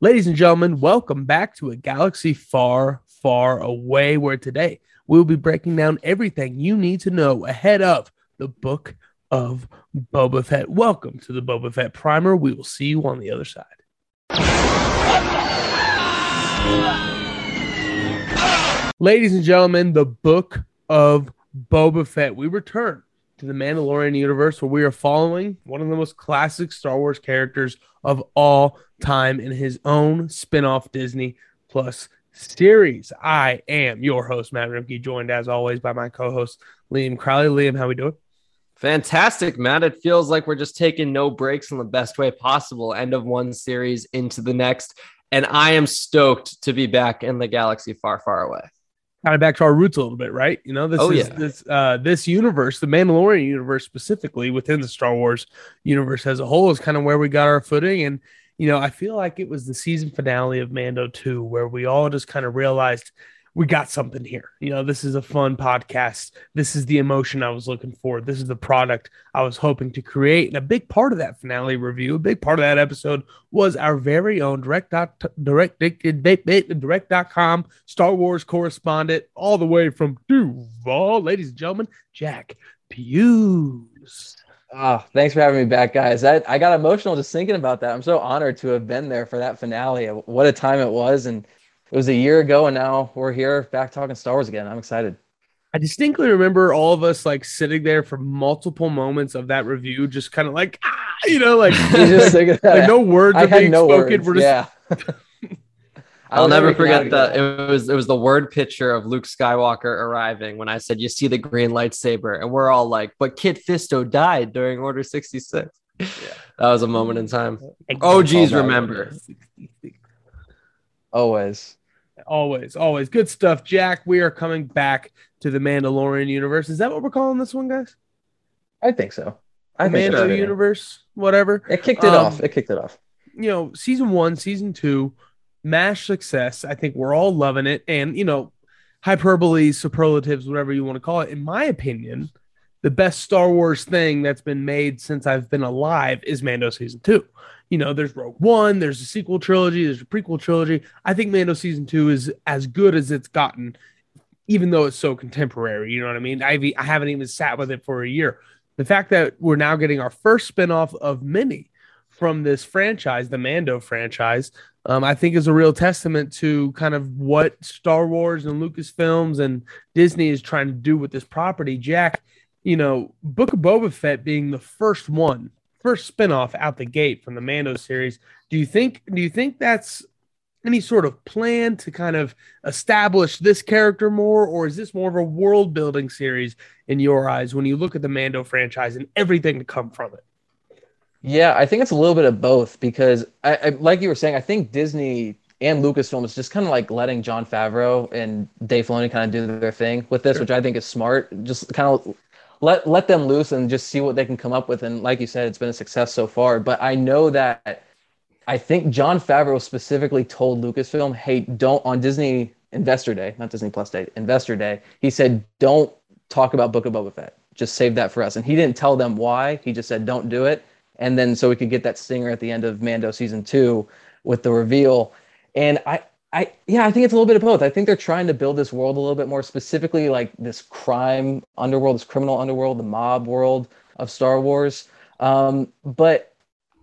Ladies and gentlemen, welcome back to a galaxy far, far away, where today we'll be breaking down everything you need to know ahead of the book of Boba Fett. Welcome to the Boba Fett Primer. We will see you on the other side. Ladies and gentlemen, the book of Boba Fett. We return to the Mandalorian universe where we are following one of the most classic Star Wars characters of all time in his own spin-off Disney Plus series. I am your host, Matt Roembke, joined as always by my co-host Liam Crowley. Liam, how we doing? Fantastic, Matt. It feels like we're just taking no breaks in the best way possible. End of one series into the next. And I am stoked to be back in the galaxy far, far away kind of back to our roots a little bit, right? You know, this oh, is yeah. this uh this universe, the Mandalorian universe specifically within the Star Wars universe as a whole is kind of where we got our footing. And, you know, I feel like it was the season finale of Mando 2 where we all just kind of realized we got something here. You know, this is a fun podcast. This is the emotion I was looking for. This is the product I was hoping to create. And a big part of that finale review, a big part of that episode was our very own direct dot, direct direct.com Star Wars correspondent all the way from Duval, ladies and gentlemen, Jack Hughes. Oh, thanks for having me back, guys. I, I got emotional just thinking about that. I'm so honored to have been there for that finale. What a time it was. And it was a year ago, and now we're here back talking Star Wars again. I'm excited. I distinctly remember all of us like sitting there for multiple moments of that review, just kind of like, ah, you know, like, just like no words I are being no spoken. Words. We're just. Yeah. I'll never forget that. It was it was the word picture of Luke Skywalker arriving when I said, "You see the green lightsaber," and we're all like, "But Kit Fisto died during Order 66." Yeah. That was a moment in time. Oh, geez, remember. Always. Always, always good stuff, Jack. We are coming back to the Mandalorian universe. Is that what we're calling this one, guys? I think so. I think Mando so, universe, whatever. It kicked it um, off. It kicked it off. You know, season one, season two, mash success. I think we're all loving it, and you know, hyperbole, superlatives, whatever you want to call it. In my opinion, the best Star Wars thing that's been made since I've been alive is Mando season two you know, there's Rogue One, there's a sequel trilogy, there's a prequel trilogy. I think Mando season two is as good as it's gotten, even though it's so contemporary. You know what I mean? I've, I haven't even sat with it for a year. The fact that we're now getting our first spinoff of many from this franchise, the Mando franchise, um, I think is a real testament to kind of what Star Wars and Lucasfilms and Disney is trying to do with this property. Jack, you know, Book of Boba Fett being the first one first spinoff out the gate from the Mando series. Do you think do you think that's any sort of plan to kind of establish this character more, or is this more of a world building series in your eyes when you look at the Mando franchise and everything to come from it? Yeah, I think it's a little bit of both because, I, I like you were saying, I think Disney and Lucasfilm is just kind of like letting Jon Favreau and Dave Filoni kind of do their thing with this, sure. which I think is smart. Just kind of let let them loose and just see what they can come up with. And like you said, it's been a success so far. But I know that I think Jon Favreau specifically told Lucasfilm, "Hey, don't on Disney Investor Day, not Disney Plus Day, Investor Day." He said, "Don't talk about Book of Boba Fett. Just save that for us." And he didn't tell them why. He just said, "Don't do it." And then so we could get that stinger at the end of Mando season two with the reveal. And I I yeah, I think it's a little bit of both. I think they're trying to build this world a little bit more specifically like this crime underworld, this criminal underworld, the mob world of Star Wars. Um, but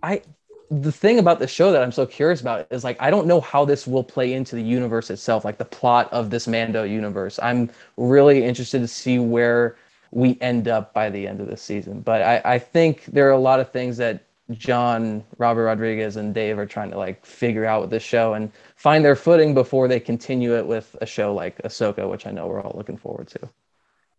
I the thing about the show that I'm so curious about is like I don't know how this will play into the universe itself, like the plot of this Mando universe. I'm really interested to see where we end up by the end of the season. But I, I think there are a lot of things that Jon, Robert Rodriguez, and Dave are trying to like figure out with this show and find their footing before they continue it with a show like Ahsoka, which I know we're all looking forward to.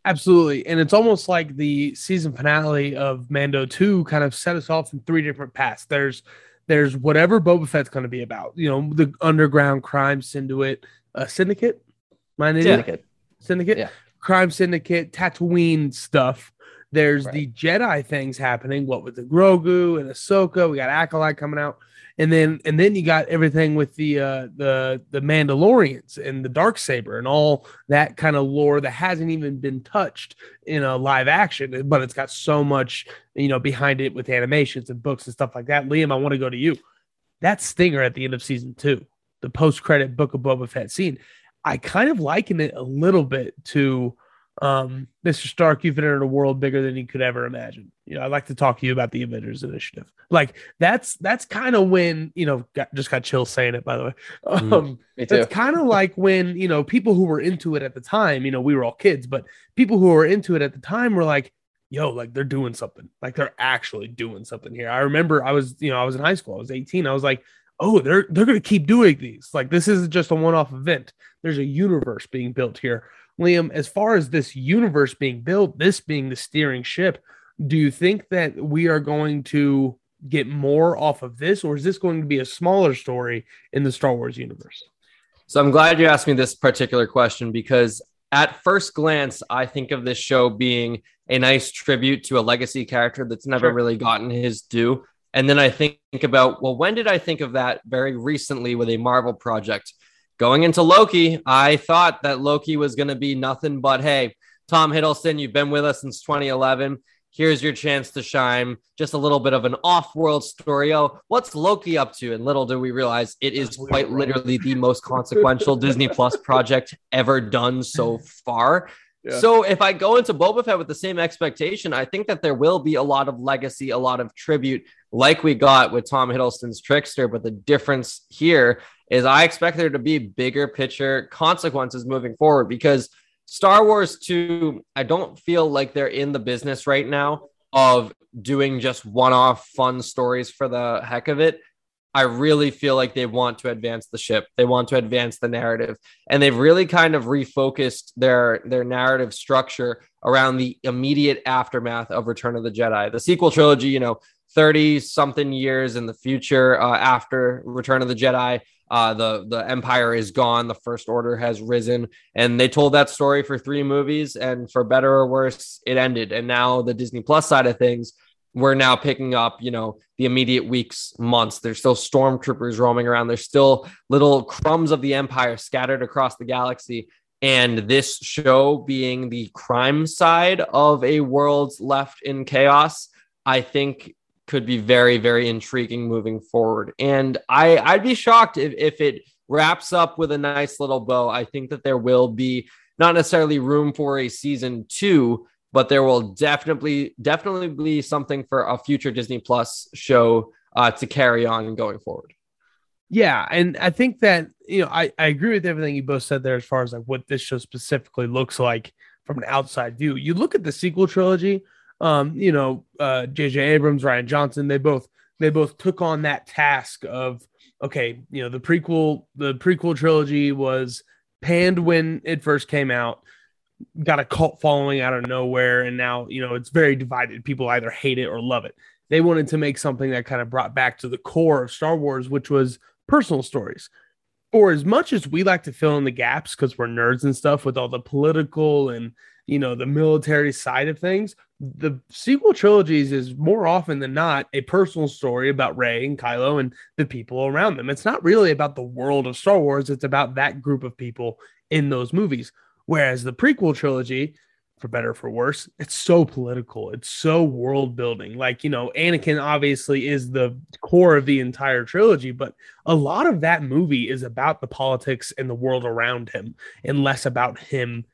Absolutely. And it's almost like the season finale of Mando 2 kind of set us off in three different paths. There's there's whatever Boba Fett's going to be about, you know, the underground crime syndicate, uh, syndicate, my name syndicate, syndicate, yeah. Crime syndicate, Tatooine stuff. There's right. the Jedi things happening. What with the Grogu and Ahsoka, we got Acolyte coming out and then and then you got everything with the uh the the Mandalorians and the dark saber and all that kind of lore that hasn't even been touched in a live action, but it's got so much you know behind it with animations and books and stuff like that. Liam, I want to go to you. that stinger at the end of season two, the post credit Book of Boba Fett scene, I kind of liken it a little bit to um, Mr. Stark, you've entered a world bigger than you could ever imagine. You know, I'd like to talk to you about the Avengers Initiative. Like that's that's kind of when you know got, just got chills saying it. By the way, mm-hmm. um, it's kind of like when you know people who were into it at the time. You know, we were all kids, but people who were into it at the time were like, "Yo, like they're doing something. Like they're actually doing something here." I remember I was you know I was in high school. I was 18. I was like, "Oh, they're they're gonna keep doing these. Like this isn't just a one off event. There's a universe being built here." Liam, as far as this universe being built, this being the steering ship, do you think that we are going to get more off of this, or is this going to be a smaller story in the Star Wars universe? So I'm glad you asked me this particular question because at first glance, I think of this show being a nice tribute to a legacy character that's never sure. really gotten his due. And then I think about, well, when did I think of that? Very recently with a Marvel project going into Loki, I thought that Loki was going to be nothing but, hey, Tom Hiddleston, you've been with us since 2011. Here's your chance to shine. Just a little bit of an off world story. Oh, what's Loki up to? And little do we realize it is quite literally the most consequential Disney Plus project ever done so far. So if I go into Boba Fett with the same expectation, I think that there will be a lot of legacy, a lot of tribute, like we got with Tom Hiddleston's Trickster. But the difference here is I expect there to be bigger picture consequences moving forward because Star Wars 2, I don't feel like they're in the business right now of doing just one off fun stories for the heck of it. I really feel like they want to advance the ship. They want to advance the narrative. And they've really kind of refocused their their narrative structure around the immediate aftermath of Return of the Jedi. The sequel trilogy, you know, 30 something years in the future uh, after Return of the Jedi, uh, the the empire is gone the first order has risen and they told that story for three movies and for better or worse it ended and now the disney plus side of things we're now picking up you know the immediate weeks months there's still stormtroopers roaming around there's still little crumbs of the empire scattered across the galaxy and this show being the crime side of a world left in chaos i think could be very, very intriguing moving forward. And I, I'd be shocked if, if it wraps up with a nice little bow. I think that there will be not necessarily room for a season two, but there will definitely, definitely be something for a future Disney Plus show uh, to carry on going forward. Yeah, and I think that you know I, I agree with everything you both said there as far as like what this show specifically looks like from an outside view. You look at the sequel trilogy, um, you know, uh, J.J. Abrams, Rian Johnson, they both they both took on that task of okay, you know, the prequel the prequel trilogy was panned when it first came out, got a cult following out of nowhere, and now you know it's very divided. People either hate it or love it. They wanted to make something that kind of brought back to the core of Star Wars, which was personal stories. For as much as we like to fill in the gaps because we're nerds and stuff with all the political and you know the military side of things the sequel trilogies is more often than not a personal story about Rey and Kylo and the people around them. It's not really about the world of Star Wars, it's about that group of people in those movies. Whereas the prequel trilogy, for better for worse, it's so political, it's so world building. Like, you know, Anakin obviously is the core of the entire trilogy, but a lot of that movie is about the politics and the world around him and less about him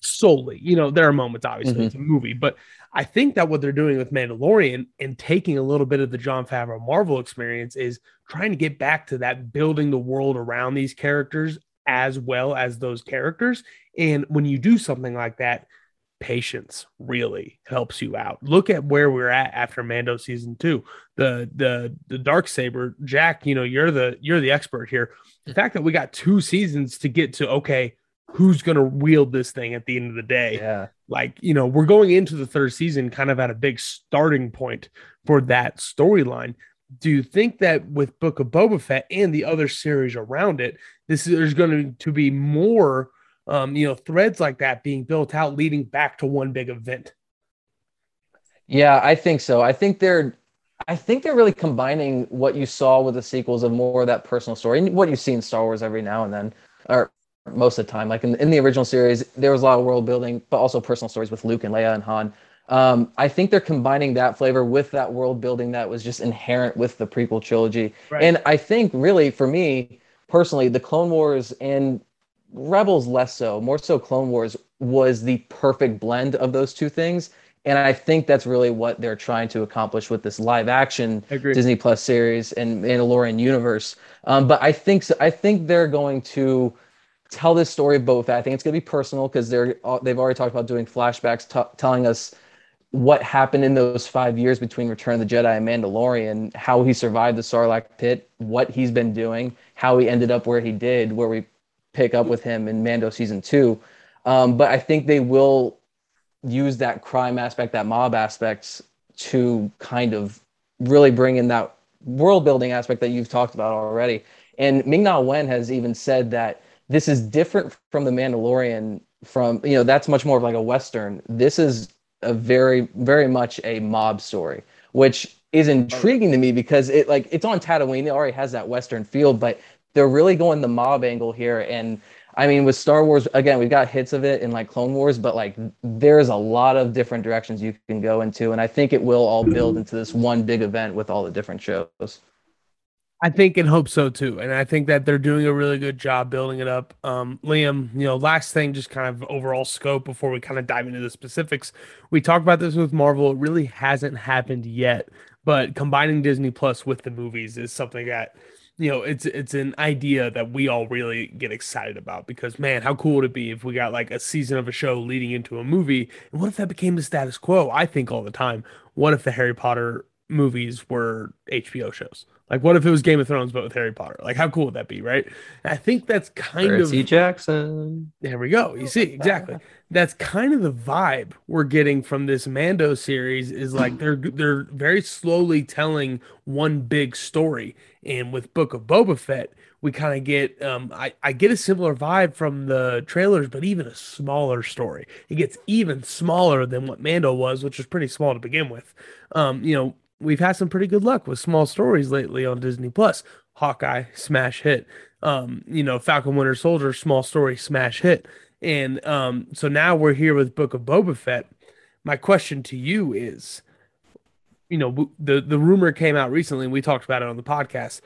solely. You know, there are moments, obviously, mm-hmm. it's a movie, but I think that what they're doing with Mandalorian and taking a little bit of the Jon Favreau Marvel experience is trying to get back to that building the world around these characters as well as those characters. And when you do something like that, patience really helps you out. Look at where we're at after Mando season two. The the the dark saber, Jack. You know, you're the you're the expert here. The fact that we got two seasons to get to okay, who's going to wield this thing at the end of the day. Yeah. Like, you know, we're going into the third season kind of at a big starting point for that storyline. Do you think that with Book of Boba Fett and the other series around it, this is, there's going to be more, um, you know, threads like that being built out, leading back to one big event? Yeah, I think so. I think they're I think they're really combining what you saw with the sequels of more of that personal story and what you see in Star Wars every now and then, or most of the time. Like in, in the original series, there was a lot of world building, but also personal stories with Luke and Leia and Han. Um, I think they're combining that flavor with that world building that was just inherent with the prequel trilogy. Right. And I think, really, for me personally, the Clone Wars and Rebels less so, more so Clone Wars was the perfect blend of those two things. And I think that's really what they're trying to accomplish with this live action Disney Plus series and Mandalorian universe. Um, but I think I think they're going to tell this story of Boba Fett. I think it's going to be personal because they're uh, they've already talked about doing flashbacks, t- telling us what happened in those five years between Return of the Jedi and Mandalorian, how he survived the Sarlacc pit, what he's been doing, how he ended up where he did, where we pick up with him in Mando season two. Um, but I think they will use that crime aspect, that mob aspects to kind of really bring in that world building aspect that you've talked about already. And Ming Na Wen has even said that this is different from the Mandalorian. From you know, that's much more of like a western. This is a very, very much a mob story, which is intriguing to me because it like it's on Tatooine. It already has that western feel, but they're really going the mob angle here. And I mean, with Star Wars, again, we've got hits of it in like Clone Wars, but like there's a lot of different directions you can go into, and I think it will all build into this one big event with all the different shows. I think and hope so too. And I think that they're doing a really good job building it up. Um, Liam, you know, last thing, just kind of overall scope before we kind of dive into the specifics. We talked about this with Marvel. It really hasn't happened yet, but combining Disney Plus with the movies is something that, you know, it's it's an idea that we all really get excited about because man, how cool would it be if we got like a season of a show leading into a movie? And what if that became the status quo? I think all the time. What if the Harry Potter movies were HBO shows? Like, what if it was Game of Thrones but with Harry Potter? Like, how cool would that be, right? I think that's kind Percy of Jackson. There we go. You see, exactly. That's kind of the vibe we're getting from this Mando series. Is like they're they're very slowly telling one big story, and with Book of Boba Fett, we kind of get um I, I get a similar vibe from the trailers, but even a smaller story. It gets even smaller than what Mando was, which was pretty small to begin with. Um, you know, we've had some pretty good luck with small stories lately on Disney Plus. Hawkeye, smash hit. Um, you know, Falcon Winter Soldier, small story, smash hit. And um, so now we're here with Book of Boba Fett. My question to you is, you know, the the rumor came out recently, and we talked about it on the podcast.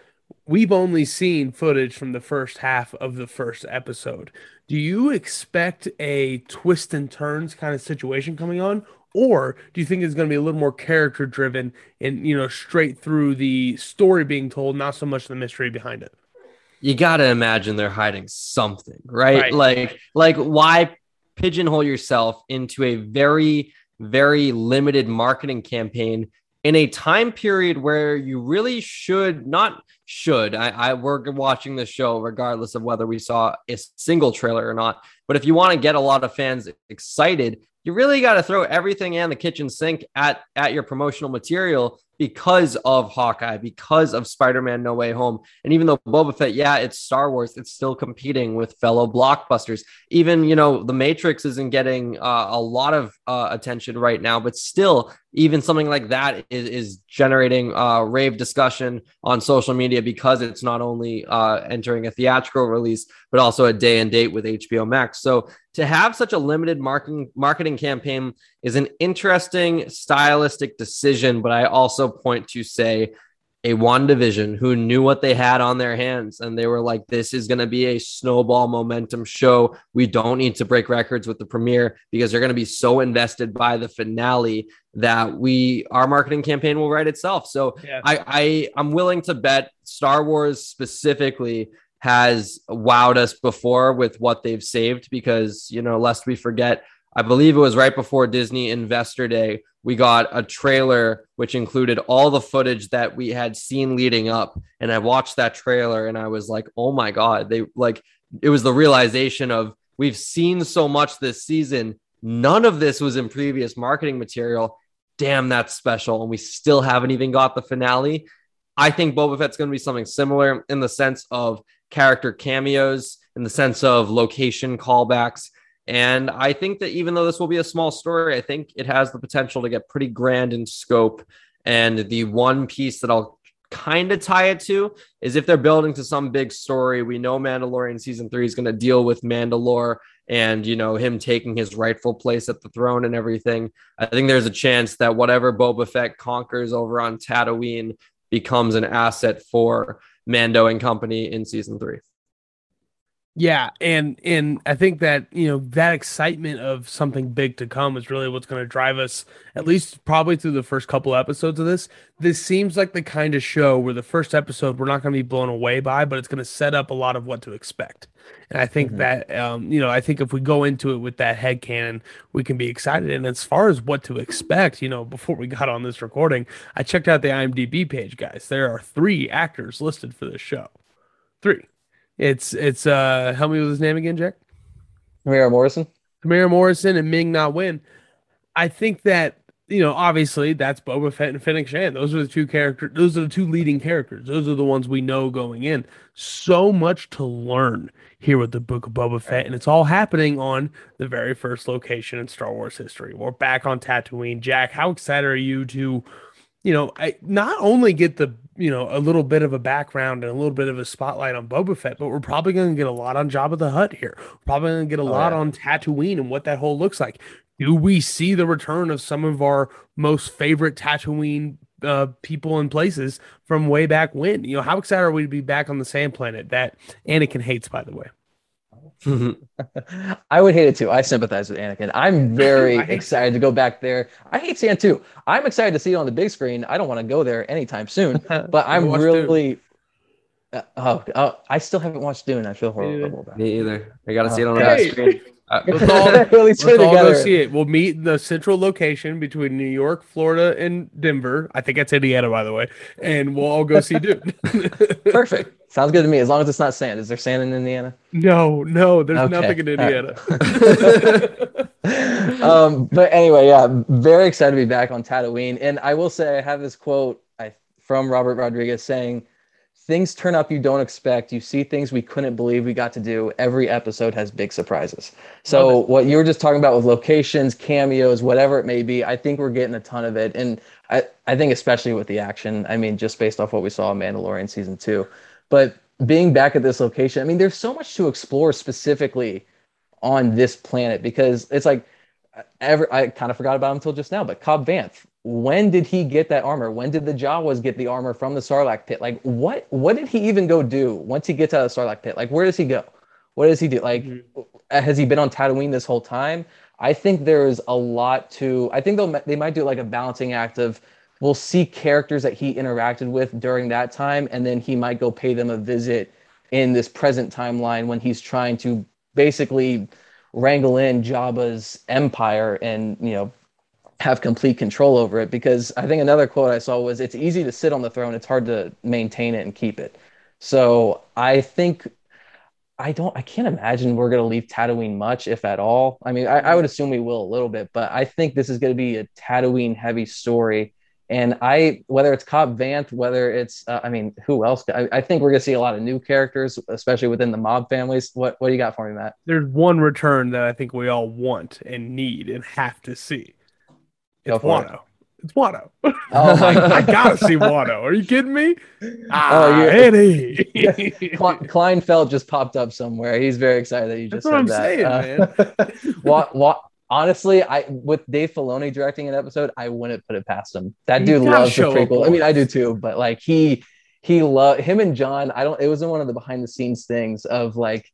We've only seen footage from the first half of the first episode. Do you expect a twist and turns kind of situation coming on, or do you think it's going to be a little more character driven and you know straight through the story being told not so much the mystery behind it you got to imagine they're hiding something right? right like like why pigeonhole yourself into a very very limited marketing campaign in a time period where you really should not should I, I we're watching the show regardless of whether we saw a single trailer or not but if you want to get a lot of fans excited you really got to throw everything in the kitchen sink at at your promotional material because of Hawkeye, because of Spider-Man No Way Home. And even though Boba Fett, yeah, it's Star Wars, it's still competing with fellow blockbusters. Even, you know, The Matrix isn't getting uh, a lot of uh, attention right now, but still, even something like that is, is generating uh, rave discussion on social media because it's not only uh, entering a theatrical release, but also a day and date with HBO Max. So to have such a limited marketing marketing campaign is an interesting stylistic decision, but I also point to say a WandaVision who knew what they had on their hands and they were like, this is going to be a snowball momentum show. We don't need to break records with the premiere because they're going to be so invested by the finale that we our marketing campaign will write itself. So yeah. I, I I'm willing to bet Star Wars specifically has wowed us before with what they've saved because you know lest we forget I believe it was right before Disney Investor Day. We got a trailer which included all the footage that we had seen leading up. And I watched that trailer and I was like, oh my God. They like, it was the realization of we've seen so much this season. None of this was in previous marketing material. Damn, that's special. And we still haven't even got the finale. I think Boba Fett's going to be something similar in the sense of character cameos, in the sense of location callbacks and I think that even though this will be a small story, I think it has the potential to get pretty grand in scope. And the one piece that I'll kind of tie it to is if they're building to some big story, we know Mandalorian season three is going to deal with Mandalore and you know him taking his rightful place at the throne and everything. I think there's a chance that whatever Boba Fett conquers over on Tatooine becomes an asset for Mando and company in season three. Yeah, and and I think that you know that excitement of something big to come is really what's going to drive us at least probably through the first couple episodes of this. This seems like the kind of show where the first episode we're not going to be blown away by, but it's going to set up a lot of what to expect. And I think mm-hmm. that um, you know I think if we go into it with that head canon, we can be excited. And as far as what to expect, you know, before we got on this recording, I checked out the IMDb page, guys. There are three actors listed for this show. Three. It's it's uh help me with his name again, Jack. Temuera Morrison. Temuera Morrison and Ming Na Wen. I think that you know, obviously that's Boba Fett and Fennec Shand. Those are the two characters. Those are the two leading characters. Those are the ones we know going in. So much to learn here with the Book of Boba Fett, and it's all happening on the very first location in Star Wars history. We're back on Tatooine. Jack, how excited are you to, you know, I, not only get the you know, a little bit of a background and a little bit of a spotlight on Boba Fett, but we're probably going to get a lot on Jabba the Hutt here. We're probably going to get a oh, lot yeah. on Tatooine and what that whole looks like. Do we see the return of some of our most favorite Tatooine uh, people and places from way back when? You know, how excited are we to be back on the sand planet that Anakin hates, by the way? I would hate it too. I sympathize with Anakin. I'm very excited to go back there. I hate sand too. I'm excited to see it on the big screen. I don't want to go there anytime soon, but I'm really. Uh, oh, oh, I still haven't watched Dune. I feel horrible about it. Me either. I got to see it on the big screen. Uh, let's all, let's all go see it. We'll meet in the central location between New York, Florida, and Denver. I think that's Indiana, by the way. And we'll all go see Dune. Perfect. Sounds good to me. As long as it's not sand. Is there sand in Indiana? No, no. There's okay. nothing in Indiana. Right. um, but anyway, yeah, very excited to be back on Tatooine. And I will say, I have this quote I, from Robert Rodriguez saying things turn up you don't expect. You see things we couldn't believe we got to do. Every episode has big surprises. So what you were just talking about with locations, cameos, whatever it may be, I think we're getting a ton of it. And I, I think especially with the action, I mean, just based off what we saw in Mandalorian season two. But being back at this location, I mean, there's so much to explore specifically on this planet because it's like uh, ever I kind of forgot about him until just now, but Cobb Vanth, when did he get that armor? When did the Jawas get the armor from the Sarlacc pit? Like what what did he even go do once he gets out of the Sarlacc pit? Like where does he go? What does he do? Like mm-hmm. has he been on Tatooine this whole time? I think there is a lot to I think they'll they might do like a balancing act of we'll see characters that he interacted with during that time and then he might go pay them a visit in this present timeline when he's trying to basically wrangle in Jabba's empire and you know have complete control over it because I think another quote I saw was it's easy to sit on the throne, it's hard to maintain it and keep it. So I think I don't I can't imagine we're gonna leave Tatooine much, if at all. I mean, I, I would assume we will a little bit, but I think this is gonna be a Tatooine heavy story. And I, whether it's Cobb Vanth, whether it's, uh, I mean, who else? I, I, think we're going to see a lot of new characters, especially within the mob families. What What do you got for me, Matt? There's one return that I think we all want and need and have to see. It's Watto. It. It's Watto. Oh my! I gotta see Watto. Are you kidding me? Ah, oh, Eddie. Kleinfeld just popped up somewhere. He's very excited that you just That's said that. Saying, uh, man. what? What? Honestly, I with Dave Filoni directing an episode, I wouldn't put it past him. That dude loves the prequel. I mean, I do too, but like he he love him and Jon. I don't. It was in one of the behind the scenes things of like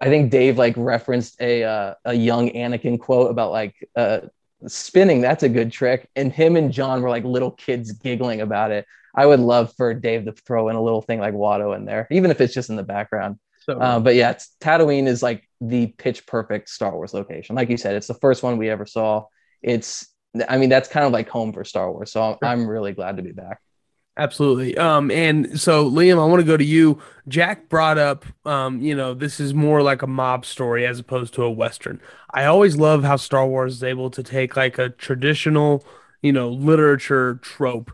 I think Dave like referenced a uh, a young Anakin quote about like uh, spinning that's a good trick. And him and john were like little kids giggling about it. I would love for dave to throw in a little thing like watto in there even if it's just in the background. So, uh, but yeah tatooine is like the pitch perfect star wars location. Like you said it's the first one we ever saw. It's i mean that's kind of like home for star wars. So i'm, I'm really glad to be back Absolutely. Um, and so Liam, I want to go to you. Jack brought up, um, you know, this is more like a mob story as opposed to a western. I always love how Star Wars is able to take like a traditional, you know, literature trope,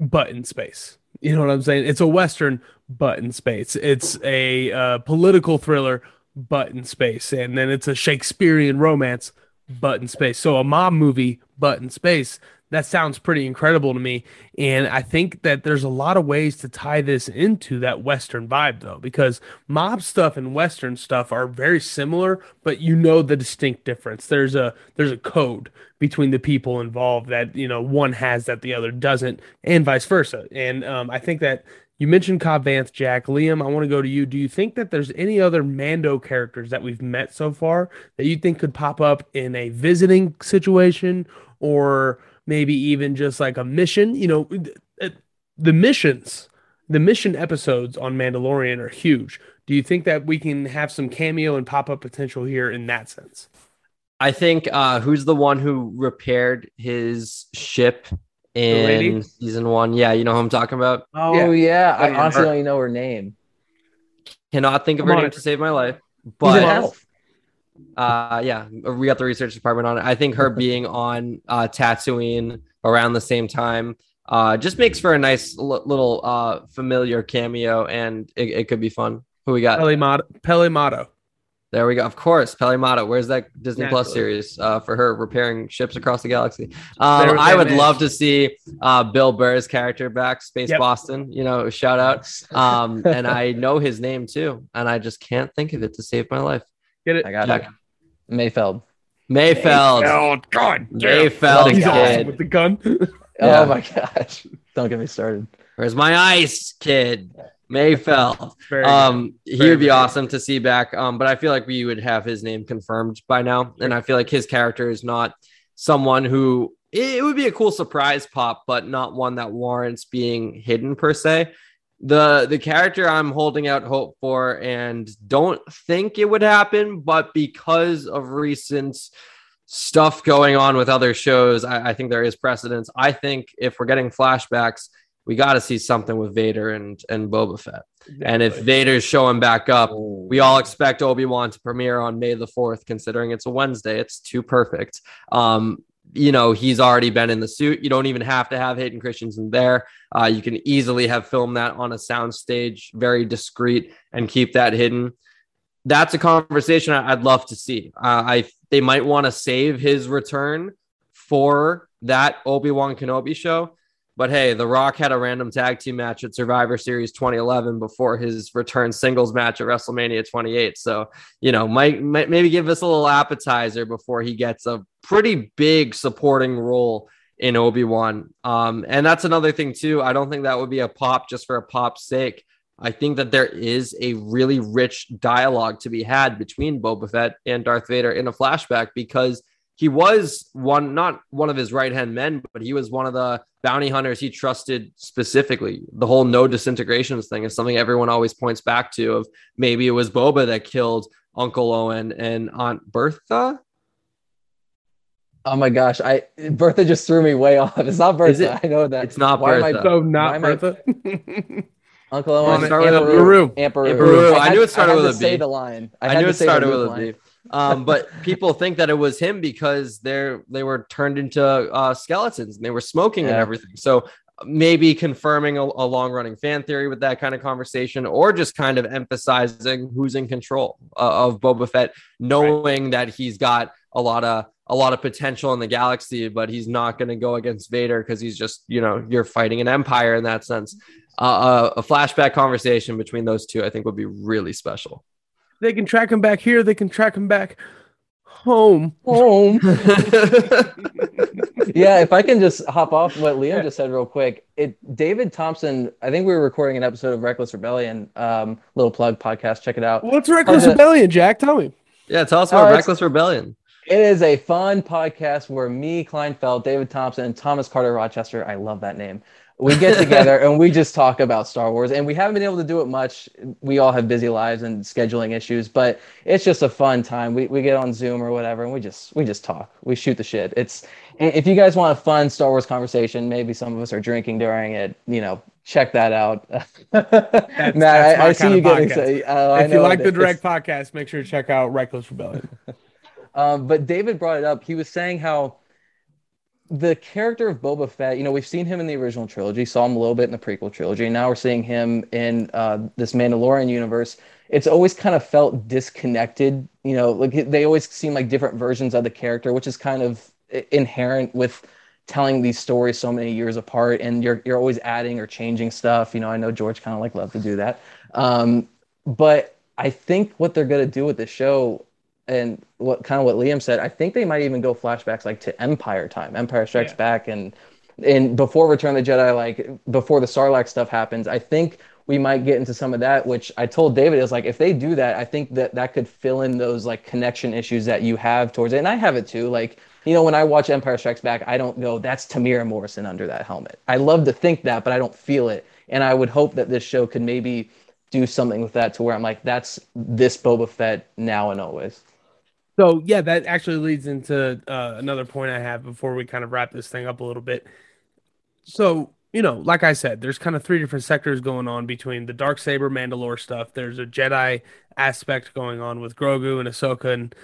but in space. You know what I'm saying? It's a western, but in space. It's a uh, political thriller, but in space, and then it's a Shakespearean romance, but in space. So a mob movie, but in space that sounds pretty incredible to me. And I think that there's a lot of ways to tie this into that Western vibe, though, because mob stuff and Western stuff are very similar, but you know the distinct difference. There's a there's a code between the people involved that you know one has that the other doesn't, and vice versa. And um, I think that you mentioned Cobb Vanth, Jack. Liam, I want to go to you. Do you think that there's any other Mando characters that we've met so far that you think could pop up in a visiting situation or maybe even just like a mission? You know, the missions, the mission episodes on Mandalorian are huge. Do you think that we can have some cameo and pop up potential here in that sense? I think uh, who's the one who repaired his ship in season one. Yeah, you know who I'm talking about. Oh yeah, yeah. I honestly don't even know her name. Cannot think of her name to save my life. But uh, yeah, we got the research department on it. I think her being on uh, Tatooine around the same time uh, just makes for a nice l- little uh, familiar cameo, and it, it, could be fun. Who we got? Peli Motto. Peli Motto. There we go. Of course, Peli Motto. Where's that Disney Naturally. Plus series uh, for her repairing ships across the galaxy? Um, I would love to see uh, Bill Burr's character back, Space yep. Boston. You know, shout out. Um, and I know his name too, and I just can't think of it to save my life. Get it? I got Jack. it. Mayfeld. Mayfeld. Mayfeld. God, Mayfeld He's kid. with the gun. yeah. Oh my gosh! Don't get me started. Where's my ice, kid? Mayfeld. Um, he would be awesome to see back. Um, but I feel like we would have his name confirmed by now, and I feel like his character is not someone who it would be a cool surprise pop, but not one that warrants being hidden per se. The the character I'm holding out hope for, and don't think it would happen, but because of recent stuff going on with other shows, I, I think there is precedence. I think if we're getting flashbacks we got to see something with Vader and and Boba Fett. Exactly. And if Vader's showing back up, we all expect Obi Wan to premiere on May the fourth. Considering it's a Wednesday, it's too perfect. Um, you know he's already been in the suit. You don't even have to have Hayden Christensen there. Uh, you can easily have filmed that on a soundstage, very discreet, and keep that hidden. That's a conversation I'd love to see. Uh, I they might want to save his return for that Obi Wan Kenobi show but hey, The Rock had a random tag team match at Survivor Series 2011 before his return singles match at WrestleMania 28. So, you know, might, might maybe give us a little appetizer before he gets a pretty big supporting role in Obi Wan. Um, and that's another thing too. I don't think that would be a pop just for a pop's sake. I think that there is a really rich dialogue to be had between Boba Fett and Darth Vader in a flashback because he was one not one of his right hand men, but he was one of the bounty hunters he trusted specifically. The whole no disintegrations thing is something everyone always points back to. Of maybe it was Boba that killed Uncle Owen and Aunt Bertha. Oh my gosh, I Bertha just threw me way off. It's not Bertha. It, I know that. It's not Why Bertha. I, so not Bertha. Uncle Owen. Start with a Beru. Aunt Beru. I, I, knew it started I with a B. Say the line. I, I knew it started with a B um, but people think that it was him because they're they were turned into uh, skeletons and they were smoking yeah. and everything. So maybe confirming a, a long running fan theory with that kind of conversation, or just kind of emphasizing who's in control uh, of Boba Fett, knowing right. that he's got a lot of a lot of potential in the galaxy, but he's not going to go against Vader because he's just you know you're fighting an empire in that sense. Uh, uh, a flashback conversation between those two, I think, would be really special. They can track him back here. They can track him back home. Home. yeah, if I can just hop off what Liam just said real quick. It David Thompson, I think we were recording an episode of Reckless Rebellion, um, little plug podcast. Check it out. What's Reckless Rebellion, Jack? Tell me. Yeah, tell us about uh, Reckless Rebellion. It is a fun podcast where me, Kleinfeld, David Thompson, and Thomas Carter Rochester, I love that name, we get together and we just talk about Star Wars. And we haven't been able to do it much. We all have busy lives and scheduling issues, but it's just a fun time. We, we get on Zoom or whatever, and we just we just talk. We shoot the shit. It's if you guys want a fun Star Wars conversation, maybe some of us are drinking during it. You know, check that out. that's, Matt, that's I, I, see you getting excited. Uh, if you like the direct podcast, make sure to check out Reckless Rebellion. um, but David brought it up. He was saying how the character of Boba Fett, you know, we've seen him in the original trilogy, saw him a little bit in the prequel trilogy, and now we're seeing him in uh, this Mandalorian universe. It's always kind of felt disconnected, you know, like they always seem like different versions of the character, which is kind of inherent with telling these stories so many years apart and you're you're always adding or changing stuff you know i know george kind of like loved to do that um, but i think what they're to do with the show and what kind of what liam said i think they might even go flashbacks like to empire time empire strikes yeah. back and and before return of the jedi like before the sarlacc stuff happens i think we might get into some of that which i told david is like if they do that i think that that could fill in those like connection issues that you have towards it and i have it too like you know, when I watch Empire Strikes Back, I don't go, that's Temuera Morrison under that helmet. I love to think that, but I don't feel it. And I would hope that this show could maybe do something with that to where I'm like, that's this Boba Fett now and always. So yeah, that actually leads into uh, another point I have before we kind of wrap this thing up a little bit. So you know, like I said, there's kind of three different sectors going on between the dark saber Mandalore stuff. There's a Jedi aspect going on with Grogu and Ahsoka and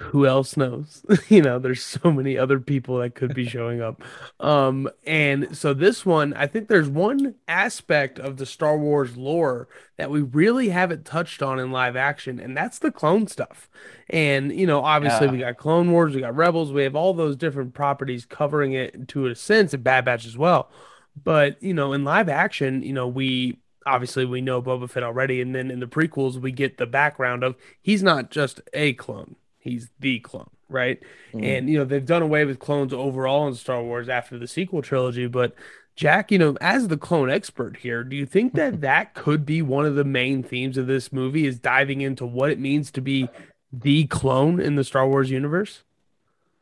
who else knows? you know, there's so many other people that could be showing up. Um, and so this one, I think there's one aspect of the Star Wars lore that we really haven't touched on in live action, and that's the clone stuff. And you know, obviously yeah. we got Clone Wars, we got Rebels, we have all those different properties covering it to a sense, and Bad Batch as well. But you know, in live action, you know, we obviously we know Boba Fett already, and then in the prequels we get the background of he's not just a clone He's the clone, right? Mm. And you know they've done away with clones overall in Star Wars after the sequel trilogy, but Jack, you know, as the clone expert here, do you think that that could be one of the main themes of this movie is diving into what it means to be the clone in the Star Wars universe?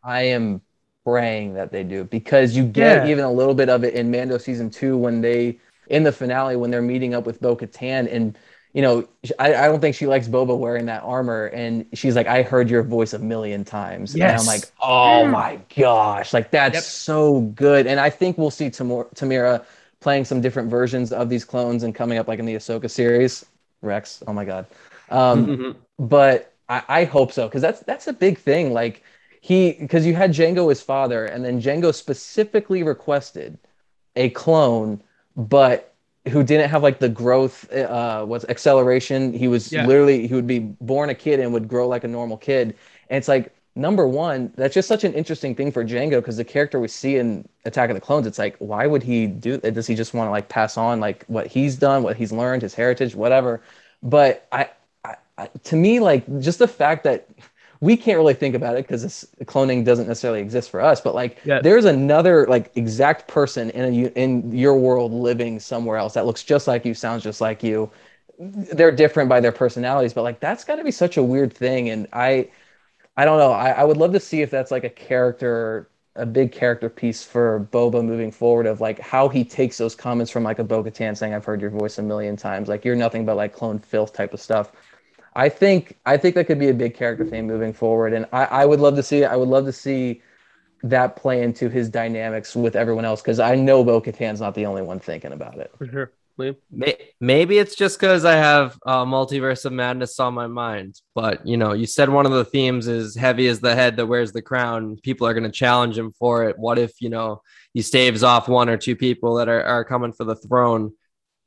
I am praying that they do because you get yeah. even a little bit of it in Mando season 2 when they in the finale when they're meeting up with Bo-Katan and you know, I, I don't think she likes Boba wearing that armor. And she's like, I heard your voice a million times. Yes. And I'm like, oh my gosh, like that's yep. so good. And I think we'll see Tamor- Temuera playing some different versions of these clones and coming up like in the Ahsoka series. Rex, oh my God. Um, mm-hmm. But I, I hope so, because that's that's a big thing. Like he, because you had Jango as father, and then Jango specifically requested a clone, but who didn't have like the growth uh was acceleration. He was yeah. literally he would be born a kid and would grow like a normal kid. And it's like number one that's just such an interesting thing for django because the character we see in Attack of the Clones it's like why would he do does he just want to like pass on like what he's done what he's learned his heritage whatever? But I, I, I to me like just the fact that we can't really think about it because this cloning doesn't necessarily exist for us but like yeah. there's another like exact person in a in your world living somewhere else that looks just like you sounds just like you. They're different by their personalities but like that's got to be such a weird thing and i i don't know. I, I would love to see if that's like a character a big character piece for Boba moving forward of like how he takes those comments from like a Bo-Katan saying I've heard your voice a million times like you're nothing but like clone filth type of stuff I think I think that could be a big character theme moving forward, and I, I would love to see I would love to see that play into his dynamics with everyone else because I know Bo Katan's not the only one thinking about it. For sure. Maybe it's just because I have uh, multiverse of madness on my mind. But you know, you said one of the themes is heavy as the head that wears the crown. People are going to challenge him for it. What if you know he staves off one or two people that are, are coming for the throne?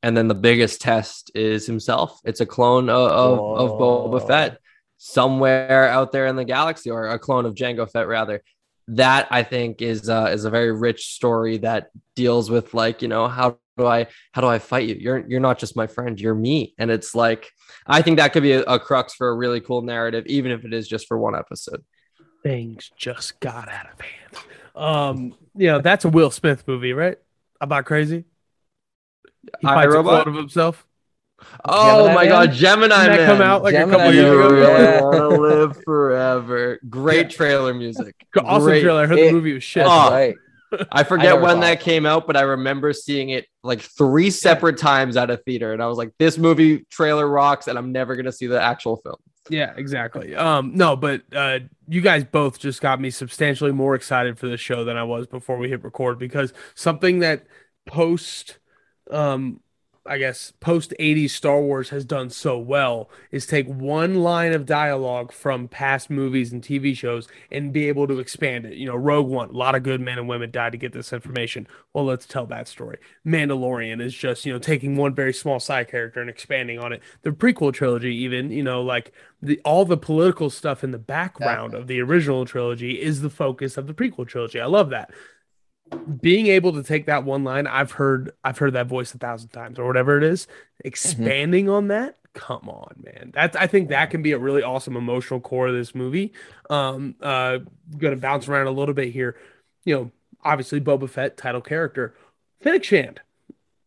And then the biggest test is himself. It's a clone of, of, of Boba Fett somewhere out there in the galaxy, or a clone of Jango Fett rather. That I think is uh, is a very rich story that deals with like you know how do I how do I fight you? You're you're not just my friend, you're me, and it's like I think that could be a, a crux for a really cool narrative, even if it is just for one episode. Things just got out of hand. Um, you know that's a Will Smith movie, right? About crazy. He I, fights robot? a clone of himself. Oh Gemini my man? god, Gemini Didn't Man. come out like Gemini a couple years ago. Yeah. want to live forever. Great trailer music. Awesome Great. trailer. I heard it, the movie was shit. Oh, right. I forget I when that came out, but I remember seeing it like three separate times at a theater, and I was like, "This movie trailer rocks," and I'm never gonna see the actual film. Yeah, exactly. Um, no, but uh, you guys both just got me substantially more excited for this show than I was before we hit record because something that post um I guess post 80s Star Wars has done so well is take one line of dialogue from past movies and TV shows and be able to expand it. You know, Rogue One, a lot of good men and women died to get this information. Well, let's tell that story. Mandalorian is just, you know, taking one very small side character and expanding on it. The prequel trilogy, even, you know, like the all the political stuff in the background yeah. of the original trilogy is the focus of the prequel trilogy. I love that being able to take that one line, I've heard I've heard that voice a thousand times or whatever it is, expanding mm-hmm. on that. Come on, man. That's I think that can be a really awesome emotional core of this movie. Um, uh, gonna bounce around a little bit here. You know, obviously Boba Fett, title character, Fennec Shand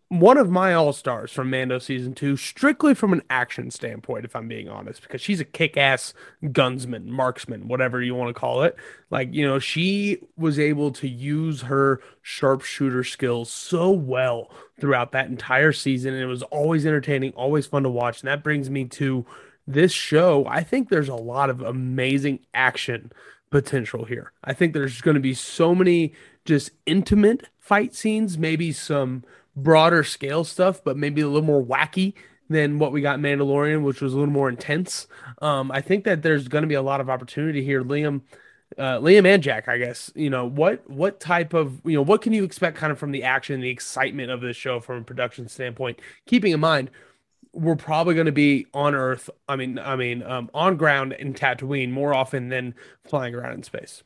one of my all stars from Mando season two, strictly from an action standpoint, if I'm being honest, because she's a kick ass gunsman, marksman, whatever you want to call it. Like, you know, she was able to use her sharpshooter skills so well throughout that entire season. And it was always entertaining, always fun to watch. And that brings me to this show. I think there's a lot of amazing action potential here. I think there's going to be so many just intimate fight scenes, maybe some broader scale stuff, but maybe a little more wacky than what we got Mandalorian, which was a little more intense. Um, I think that there's going to be a lot of opportunity here, Liam. Uh, Liam and Jack, I guess. You know what? What type of you know what can you expect kind of from the action, the excitement of this show from a production standpoint? Keeping in mind, we're probably going to be on Earth. I mean, I mean, um, on ground in Tatooine more often than flying around in space.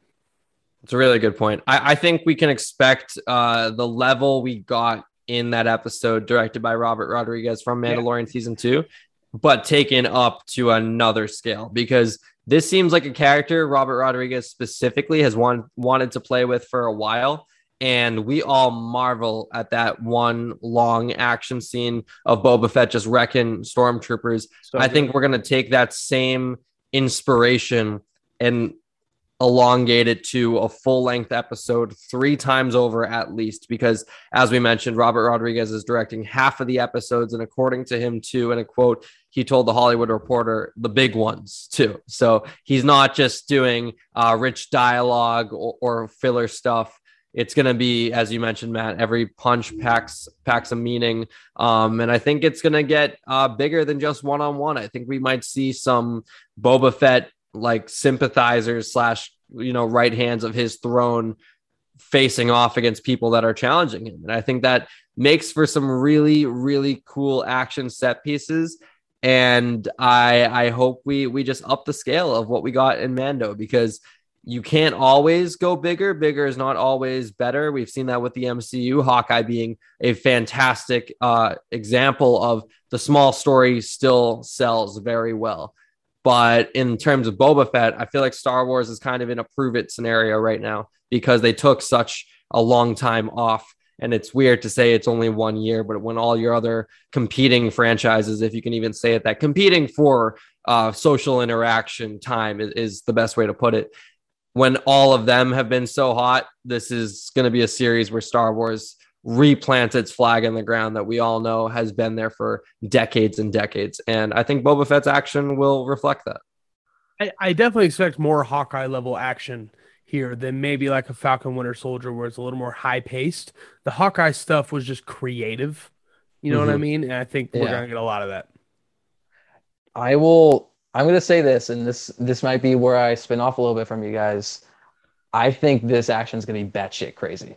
It's a really good point. I, I think we can expect uh, the level we got in that episode directed by Robert Rodriguez from Mandalorian yeah. season two, but taken up to another scale because this seems like a character Robert Rodriguez specifically has want, wanted to play with for a while. And we all marvel at that one long action scene of Boba Fett just wrecking stormtroopers. So I think we're going to take that same inspiration and elongate it to a full length episode three times over at least because as we mentioned robert rodriguez is directing half of the episodes and according to him too in a quote he told the hollywood reporter the big ones too. So he's not just doing uh, rich dialogue or, or filler stuff. It's going to be as you mentioned matt every punch packs packs a meaning. Um, and i think it's going to get uh, bigger than just one-on-one. I think we might see some boba fett like sympathizers slash you know right hands of his throne facing off against people that are challenging him. And i think that makes for some really really cool action set pieces. And i i hope we we just up the scale of what we got in mando because you can't always go bigger. Bigger is not always better. We've seen that with the mcu hawkeye being a fantastic uh, example of the small story still sells very well but in terms of Boba Fett, I feel like Star Wars is kind of in a prove it scenario right now because they took such a long time off. And it's weird to say it's only one year, but when all your other competing franchises, if you can even say it, that competing for uh, social interaction time is, is the best way to put it. When all of them have been so hot, this is going to be a series where Star Wars replant its flag in the ground that we all know has been there for decades and decades. And I think Boba Fett's action will reflect that. I, I definitely expect more Hawkeye level action here than maybe like a Falcon Winter Soldier where it's a little more high paced. The Hawkeye stuff was just creative. You know mm-hmm. what I mm-hmm. mean? And I think we're gonna get a lot of that. I will I'm gonna say this, and this this might be where I spin off a little bit from you guys. I think this action is gonna be batshit crazy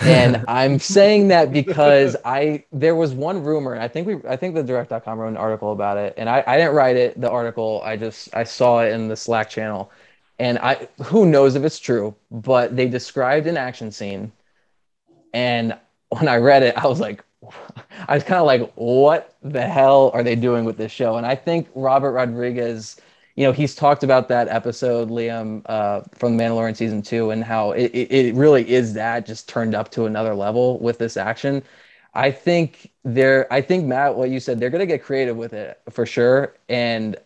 and I'm saying that because I there was one rumor, I think we I think the direct.com wrote an article about it, and I, I didn't write it, the article, I just I saw it in the Slack channel. And I who knows if it's true, but they described an action scene. And when I read it, I was like, I was kind of like, what the hell are they doing with this show? And I think Robert Rodriguez you know, he's talked about that episode, Liam, uh, from The Mandalorian season two, and how it, it really is that just turned up to another level with this action. I think they're, I think Matt, what you said, they're gonna get creative with it for sure, and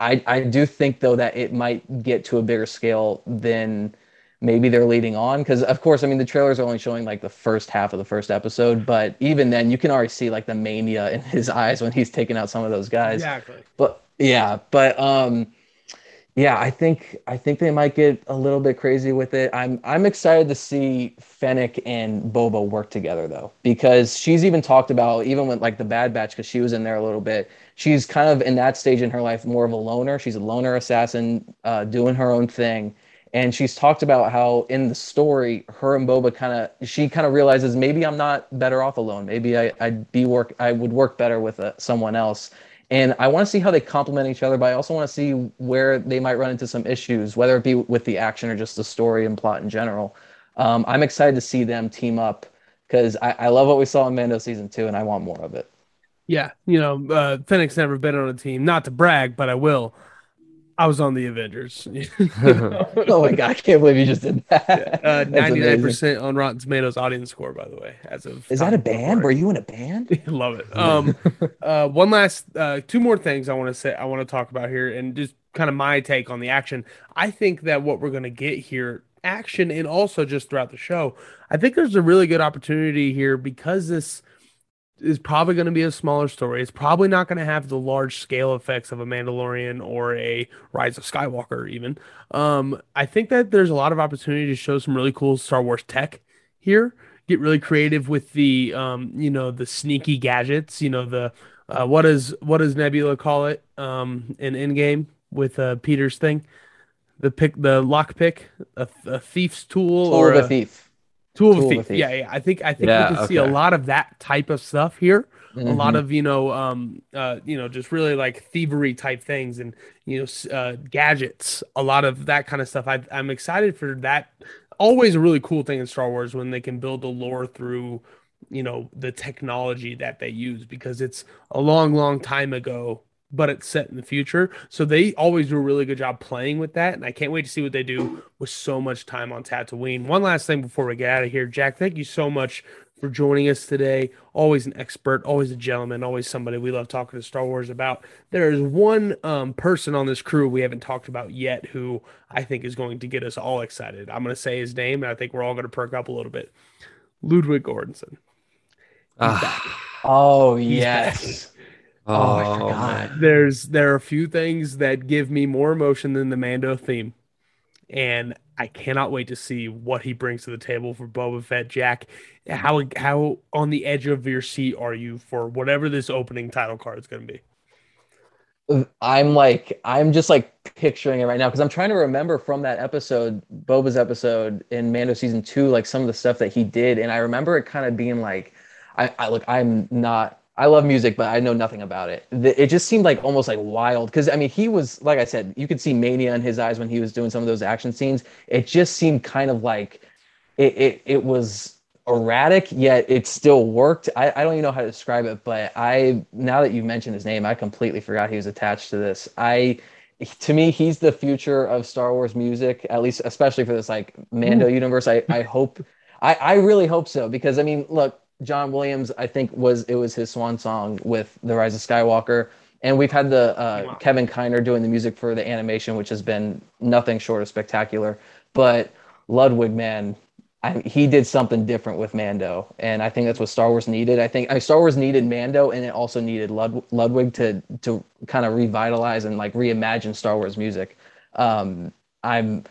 I, I do think though that it might get to a bigger scale than maybe they're leading on. Because of course i mean the trailers are only showing like the first half of the first episode but even then you can already see like the mania in his eyes when he's taking out some of those guys. Exactly. But yeah, but um, yeah, I think I think they might get a little bit crazy with it. I'm I'm excited to see Fennec and Boba work together though, because she's even talked about even with like the Bad Batch, because she was in there a little bit. She's kind of in that stage in her life more of a loner. She's a loner assassin, uh, doing her own thing. And she's talked about how in the story, her and Boba kind of, she kind of realizes maybe I'm not better off alone. Maybe I, would be work, I would work better with uh, someone else and I want to see how they complement each other, but I also want to see where they might run into some issues, whether it be with the action or just the story and plot in general. Um, I'm excited to see them team up because I, I love what we saw in Mando season two, and I want more of it. Yeah, you know, uh, never been on a team. Not to brag, but I will. I was on the Avengers. oh my god, I can't believe you just did that. Uh, Ninety-nine percent on Rotten Tomatoes audience score, by the way. As of is that a band? Were you in a band? Love it. Um, uh, one last, uh, two more things I want to say. I want to talk about here, and just kind of my take on the action. I think that what we're going to get here, action, and also just throughout the show, I think there's a really good opportunity here because this is probably going to be a smaller story. It's probably not going to have the large scale effects of a Mandalorian or a Rise of Skywalker, even. Um, I think that there's a lot of opportunity to show some really cool Star Wars tech here. Get really creative with the, um, you know, the sneaky gadgets. You know, the uh, what does what does Nebula call it um, in Endgame with uh, Peter's thing? The pick, the lock pick, a, a thief's tool, tool or a thief Tool, Tool of a thief. Yeah, yeah. I think I think yeah, we can okay. see a lot of that type of stuff here. Mm-hmm. A lot of you know, um, uh, you know, just really like thievery type things and you know, uh, gadgets. A lot of that kind of stuff. I, I'm excited for that. Always a really cool thing in Star Wars when they can build the lore through you know the technology that they use because it's a long long time ago but it's set in the future. So they always do a really good job playing with that. And I can't wait to see what they do with so much time on Tatooine. One last thing before we get out of here, Jack, thank you so much for joining us today. Always an expert, always a gentleman, always somebody we love talking to Star Wars about. There is one um, person on this crew we haven't talked about yet who I think is going to get us all excited. I'm going to say his name, and I think we're all going to perk up a little bit. Ludwig Göransson. Ah. Oh, He's yes. Back. Oh, oh I oh, forgot. There's there are a few things that give me more emotion than the Mando theme, and I cannot wait to see what he brings to the table for Boba Fett. Jack, how how on the edge of your seat are you for whatever this opening title card is going to be? I'm like I'm just like picturing it right now because I'm trying to remember from that episode, Boba's episode in Mando season two, like some of the stuff that he did, and I remember it kind of being like, I, I look, I'm not I love music, but I know nothing about it. It just seemed like almost like wild because I mean, he was like I said, you could see mania in his eyes when he was doing some of those action scenes. It just seemed kind of like it. It, it was erratic, yet it still worked. I, I don't even know how to describe it, but I now that you mentioned his name, I completely forgot he was attached to this. I to me, he's the future of Star Wars music, at least especially for this like Mando Ooh. universe. I I hope. I, I really hope so because I mean, look, John Williams, I think was it was his swan song with The Rise of Skywalker, and we've had the uh, wow. Kevin Kiner doing the music for the animation, which has been nothing short of spectacular. But Ludwig, man, I, he did something different with Mando, and I think that's what Star Wars needed. I think I mean, Star Wars needed Mando, and it also needed Lud, Ludwig to to kind of revitalize and like reimagine Star Wars music. Um, I'm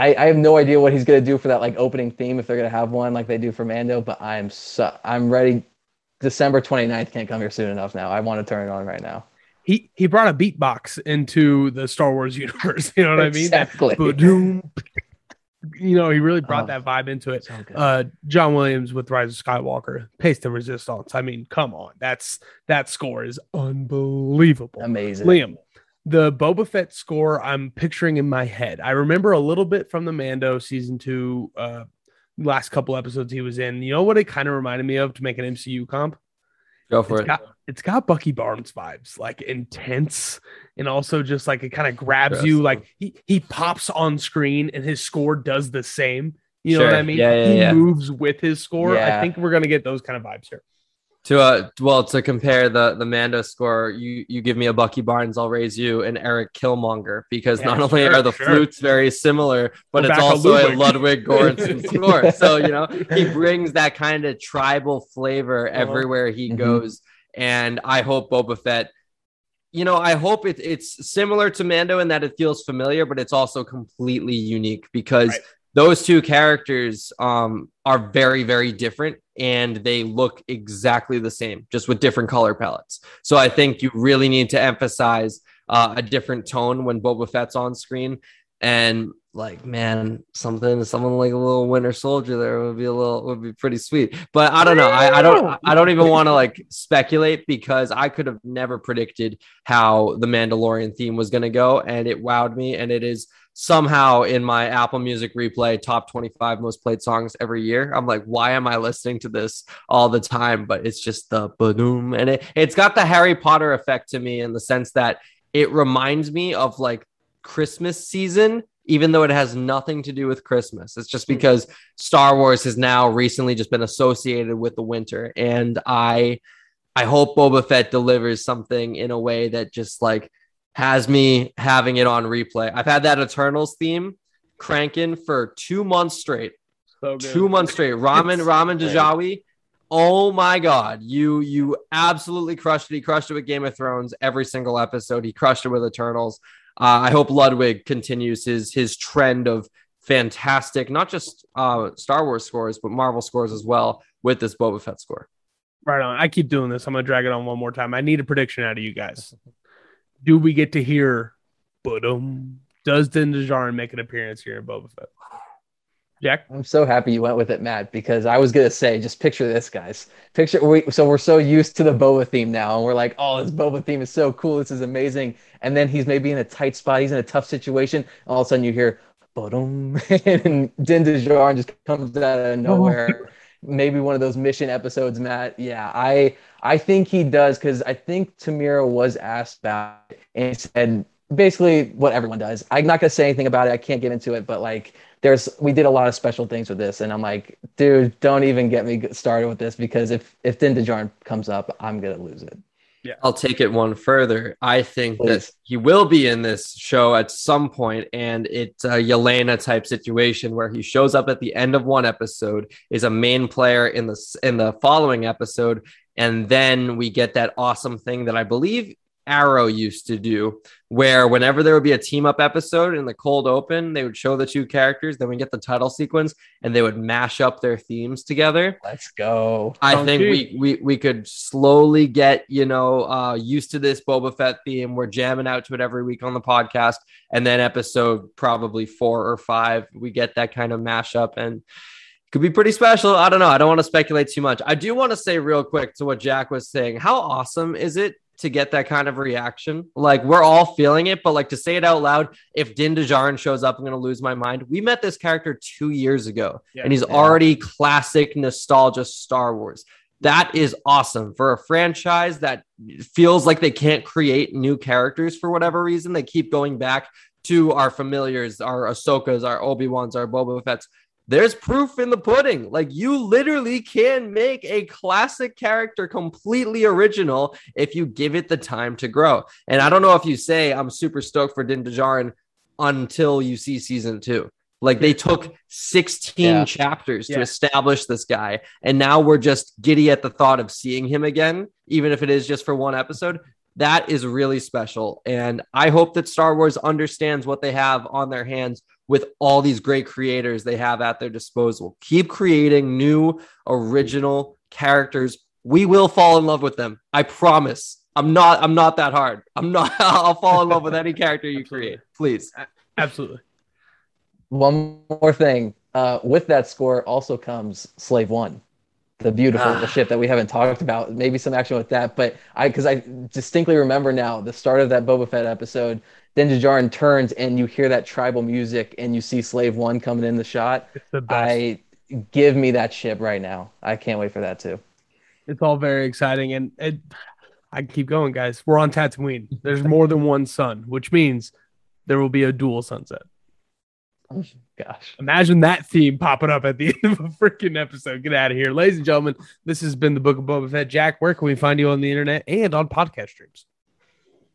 I, I have no idea what he's gonna do for that like opening theme if they're gonna have one like they do for Mando, but I'm so I'm ready. December 29th can't come here soon enough now. I want to turn it on right now. He he brought a beatbox into the Star Wars universe. You know what exactly. I mean? Exactly. you know, he really brought oh, that vibe into it. So uh, John Williams with Rise of Skywalker, Pace the Resistance. I mean, come on, that's that score is unbelievable. Amazing. Liam, the Boba Fett score I'm picturing in my head. I remember a little bit from the Mando season two, uh, last couple episodes he was in. You know what it kind of reminded me of to make an MCU comp? Go for it's it. Got, it's got Bucky Barnes vibes, like intense, and also just like it kind of grabs you. Like he he pops on screen and his score does the same. You know sure. what I mean? Yeah, yeah, he yeah. moves with his score. I think we're gonna get those kind of vibes here. To uh, well, to compare the the Mando score, you you give me a Bucky Barnes, I'll raise you an Eric Killmonger because yeah, not only sure, are the sure. flutes very similar, but We're it's also a Ludwig Göransson score. So you know he brings that kind of tribal flavor uh-huh. everywhere he mm-hmm. goes, and I hope Boba Fett. You know, I hope it, it's similar to Mando in that it feels familiar, but it's also completely unique because right those two characters um, are very very different and they look exactly the same just with different color palettes. So i think you really need to emphasize uh, a different tone when boba fett's on screen. And like man something something like a little winter soldier there would be a little would be pretty sweet. But i don't know. I, I don't i don't even want to like speculate because i could have never predicted how the mandalorian theme was going to go and it wowed me and it is somehow in my apple music replay top 25 most played songs every year i'm like why am i listening to this all the time but it's just the boom and it, it's got the harry potter effect to me in the sense that it reminds me of like christmas season even though it has nothing to do with Christmas. It's just hmm. because Star Wars has now recently just been associated with the winter. And I I hope Boba Fett delivers something in a way that just like has me having it on replay. I've had that Eternals theme cranking for two months straight. So two months straight. Ramin, Ramin Djawadi. Oh my god, you you absolutely crushed it. He crushed it with Game of Thrones every single episode. He crushed it with Eternals. Uh, I hope Ludwig continues his his trend of fantastic, not just uh, Star Wars scores, but Marvel scores as well with this Boba Fett score. Right on. I keep doing this. I'm gonna drag it on one more time. I need a prediction out of you guys. Do we get to hear, but um, does Din Djarin make an appearance here in Boba Fett? Jack, I'm so happy you went with it, Matt, because I was gonna say, just picture this, guys. Picture we so we're so used to the Boba theme now, and we're like, oh, this Boba theme is so cool. This is amazing. And then he's maybe in a tight spot. He's in a tough situation. All of a sudden, you hear, boom, and Din Djarin just comes out of nowhere. maybe one of those mission episodes, Matt. Yeah, I I think he does because I think Temuera was asked about and said basically what everyone does. I'm not gonna say anything about it. I can't get into it, but like there's we did a lot of special things with this, and I'm like, dude, don't even get me started with this because if if Din Djarin comes up, I'm gonna lose it. Yeah, I'll take it one further. I think Please. that he will be in this show at some point, and it's a Yelena type situation where he shows up at the end of one episode, is a main player in the in the following episode, and then we get that awesome thing that I believe Arrow used to do, where whenever there would be a team up episode in the cold open, they would show the two characters, then we get the title sequence, and they would mash up their themes together. Let's go. I think we, we we could slowly get you know uh, used to this Boba Fett theme. We're jamming out to it every week on the podcast, and then episode probably four or five, we get that kind of mashup and could be pretty special. I don't know. I don't want to speculate too much. I do want to say real quick to what Jack was saying. How awesome is it to get that kind of reaction. Like we're all feeling it, but like to say it out loud, if Din Djarin shows up, I'm gonna lose my mind. We met this character two years ago, yeah, and he's yeah. already classic nostalgia Star Wars. That is awesome for a franchise that feels like they can't create new characters for whatever reason. They keep going back to our familiars, our Ahsokas, our Obi Wans, our Boba Fett's there's proof in the pudding. Like you literally can make a classic character completely original if you give it the time to grow. And I don't know if you say I'm super stoked for Din Djarin until you see season two. Like they took 16 yeah. chapters yeah. to establish this guy. And now we're just giddy at the thought of seeing him again, even if it is just for one episode. That is really special. And I hope that Star Wars understands what they have on their hands with all these great creators they have at their disposal. Keep creating new original characters. We will fall in love with them. I promise. I'm not I'm not that hard. I'm not I'll fall in love with any character you create. Please. Absolutely. One more thing. Uh, with that score also comes Slave One, the beautiful ah. ship that we haven't talked about. Maybe some action with that, but I because I distinctly remember now the start of that Boba Fett episode Din Djarin turns and you hear that tribal music and you see Slave One coming in the shot. It's the best. I give me that ship right now. I can't wait for that too. It's all very exciting and it, I keep going, guys. We're on Tatooine. There's more than one sun, which means there will be a dual sunset. Oh, gosh. Imagine that theme popping up at the end of a freaking episode. Get out of here. Ladies and gentlemen, this has been the Book of Boba Fett. Jack, where can we find you on the internet and on podcast streams?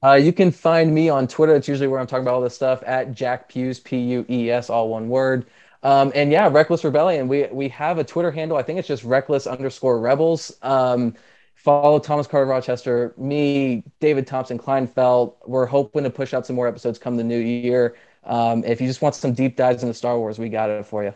Uh, you can find me on Twitter. It's usually where I'm talking about all this stuff at Jack Pues, P U E S, all one word. Um, and yeah, Reckless Rebellion. We we have a Twitter handle. I think it's just Reckless underscore Rebels. Um, follow Thomas Carter Rochester, me, David Thompson, Kleinfeld. We're hoping to push out some more episodes come the new year. Um, if you just want some deep dives into Star Wars, we got it for you.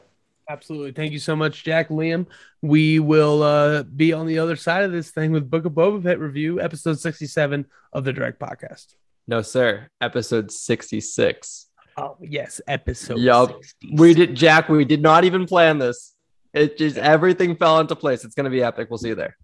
Absolutely. Thank you so much, Jack Liam. We will uh, be on the other side of this thing with Book of Boba Fett review, episode 67 of the Direct Podcast. No, sir. Episode 66. Oh yes, episode. Yup. 60. We did, Jack. We did not even plan this. It just everything fell into place. It's gonna be epic. We'll see you there.